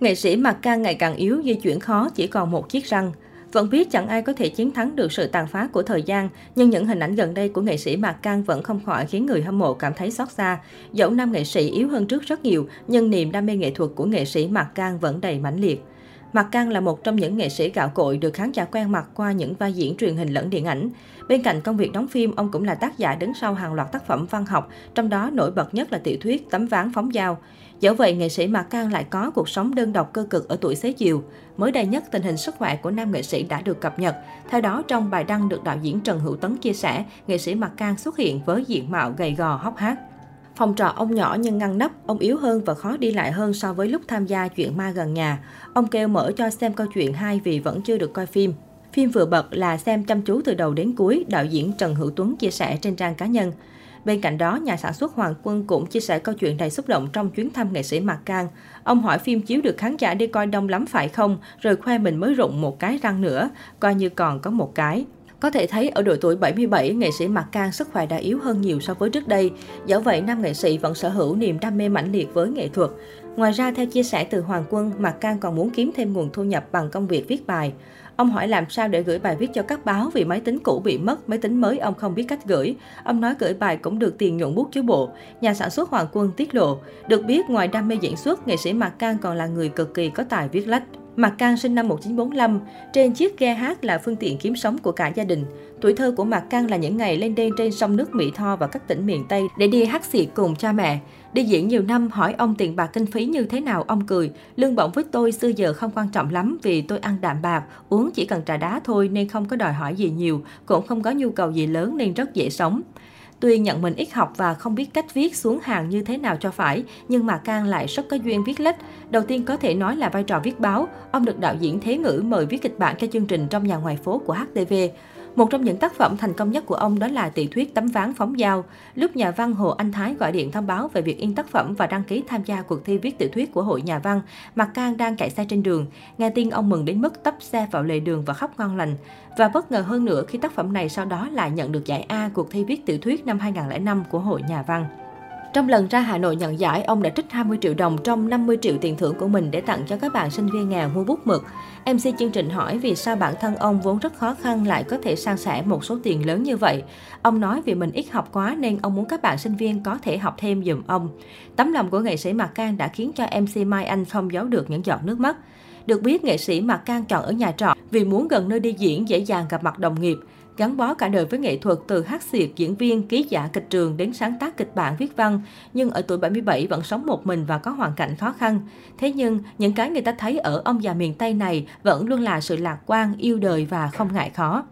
Nghệ sĩ mặt cang ngày càng yếu, di chuyển khó, chỉ còn một chiếc răng. Vẫn biết chẳng ai có thể chiến thắng được sự tàn phá của thời gian, nhưng những hình ảnh gần đây của nghệ sĩ Mạc Cang vẫn không khỏi khiến người hâm mộ cảm thấy xót xa. Dẫu nam nghệ sĩ yếu hơn trước rất nhiều, nhưng niềm đam mê nghệ thuật của nghệ sĩ Mạc Cang vẫn đầy mãnh liệt. Mạc Cang là một trong những nghệ sĩ gạo cội được khán giả quen mặt qua những vai diễn truyền hình lẫn điện ảnh. Bên cạnh công việc đóng phim, ông cũng là tác giả đứng sau hàng loạt tác phẩm văn học, trong đó nổi bật nhất là tiểu thuyết Tấm ván phóng dao. Dẫu vậy, nghệ sĩ Mạc Cang lại có cuộc sống đơn độc cơ cực ở tuổi xế chiều. Mới đây nhất, tình hình sức khỏe của nam nghệ sĩ đã được cập nhật. Theo đó, trong bài đăng được đạo diễn Trần Hữu Tấn chia sẻ, nghệ sĩ Mạc Cang xuất hiện với diện mạo gầy gò hốc hác. Phòng trọ ông nhỏ nhưng ngăn nắp, ông yếu hơn và khó đi lại hơn so với lúc tham gia chuyện ma gần nhà. Ông kêu mở cho xem câu chuyện hai vì vẫn chưa được coi phim. Phim vừa bật là xem chăm chú từ đầu đến cuối, đạo diễn Trần Hữu Tuấn chia sẻ trên trang cá nhân. Bên cạnh đó, nhà sản xuất Hoàng Quân cũng chia sẻ câu chuyện đầy xúc động trong chuyến thăm nghệ sĩ Mạc Cang. Ông hỏi phim chiếu được khán giả đi coi đông lắm phải không, rồi khoe mình mới rụng một cái răng nữa, coi như còn có một cái. Có thể thấy ở độ tuổi 77, nghệ sĩ Mạc Cang sức khỏe đã yếu hơn nhiều so với trước đây. Dẫu vậy, nam nghệ sĩ vẫn sở hữu niềm đam mê mãnh liệt với nghệ thuật. Ngoài ra, theo chia sẻ từ Hoàng Quân, Mạc Cang còn muốn kiếm thêm nguồn thu nhập bằng công việc viết bài. Ông hỏi làm sao để gửi bài viết cho các báo vì máy tính cũ bị mất, máy tính mới ông không biết cách gửi. Ông nói gửi bài cũng được tiền nhuận bút chứ bộ. Nhà sản xuất Hoàng Quân tiết lộ, được biết ngoài đam mê diễn xuất, nghệ sĩ Mạc Cang còn là người cực kỳ có tài viết lách. Mạc Cang sinh năm 1945, trên chiếc ghe hát là phương tiện kiếm sống của cả gia đình. Tuổi thơ của Mạc Cang là những ngày lên đên trên sông nước Mỹ Tho và các tỉnh miền Tây để đi hát xì cùng cha mẹ. Đi diễn nhiều năm hỏi ông tiền bạc kinh phí như thế nào, ông cười. Lương bổng với tôi xưa giờ không quan trọng lắm vì tôi ăn đạm bạc, uống chỉ cần trà đá thôi nên không có đòi hỏi gì nhiều, cũng không có nhu cầu gì lớn nên rất dễ sống. Tuy nhận mình ít học và không biết cách viết xuống hàng như thế nào cho phải, nhưng mà Cang lại rất có duyên viết lách. Đầu tiên có thể nói là vai trò viết báo. Ông được đạo diễn Thế Ngữ mời viết kịch bản cho chương trình trong nhà ngoài phố của HTV. Một trong những tác phẩm thành công nhất của ông đó là tiểu thuyết Tấm ván phóng dao. Lúc nhà văn Hồ Anh Thái gọi điện thông báo về việc in tác phẩm và đăng ký tham gia cuộc thi viết tiểu thuyết của Hội Nhà văn, Mạc Cang đang chạy xe trên đường. Nghe tin ông mừng đến mức tấp xe vào lề đường và khóc ngon lành. Và bất ngờ hơn nữa khi tác phẩm này sau đó lại nhận được giải A cuộc thi viết tiểu thuyết năm 2005 của Hội Nhà văn. Trong lần ra Hà Nội nhận giải, ông đã trích 20 triệu đồng trong 50 triệu tiền thưởng của mình để tặng cho các bạn sinh viên nghèo mua bút mực. MC chương trình hỏi vì sao bản thân ông vốn rất khó khăn lại có thể san sẻ một số tiền lớn như vậy. Ông nói vì mình ít học quá nên ông muốn các bạn sinh viên có thể học thêm dùm ông. Tấm lòng của nghệ sĩ Mạc Cang đã khiến cho MC Mai Anh không giấu được những giọt nước mắt. Được biết, nghệ sĩ Mạc Cang chọn ở nhà trọ vì muốn gần nơi đi diễn dễ dàng gặp mặt đồng nghiệp gắn bó cả đời với nghệ thuật từ hát xiệt, diễn viên, ký giả kịch trường đến sáng tác kịch bản viết văn, nhưng ở tuổi 77 vẫn sống một mình và có hoàn cảnh khó khăn. Thế nhưng, những cái người ta thấy ở ông già miền Tây này vẫn luôn là sự lạc quan, yêu đời và không ngại khó.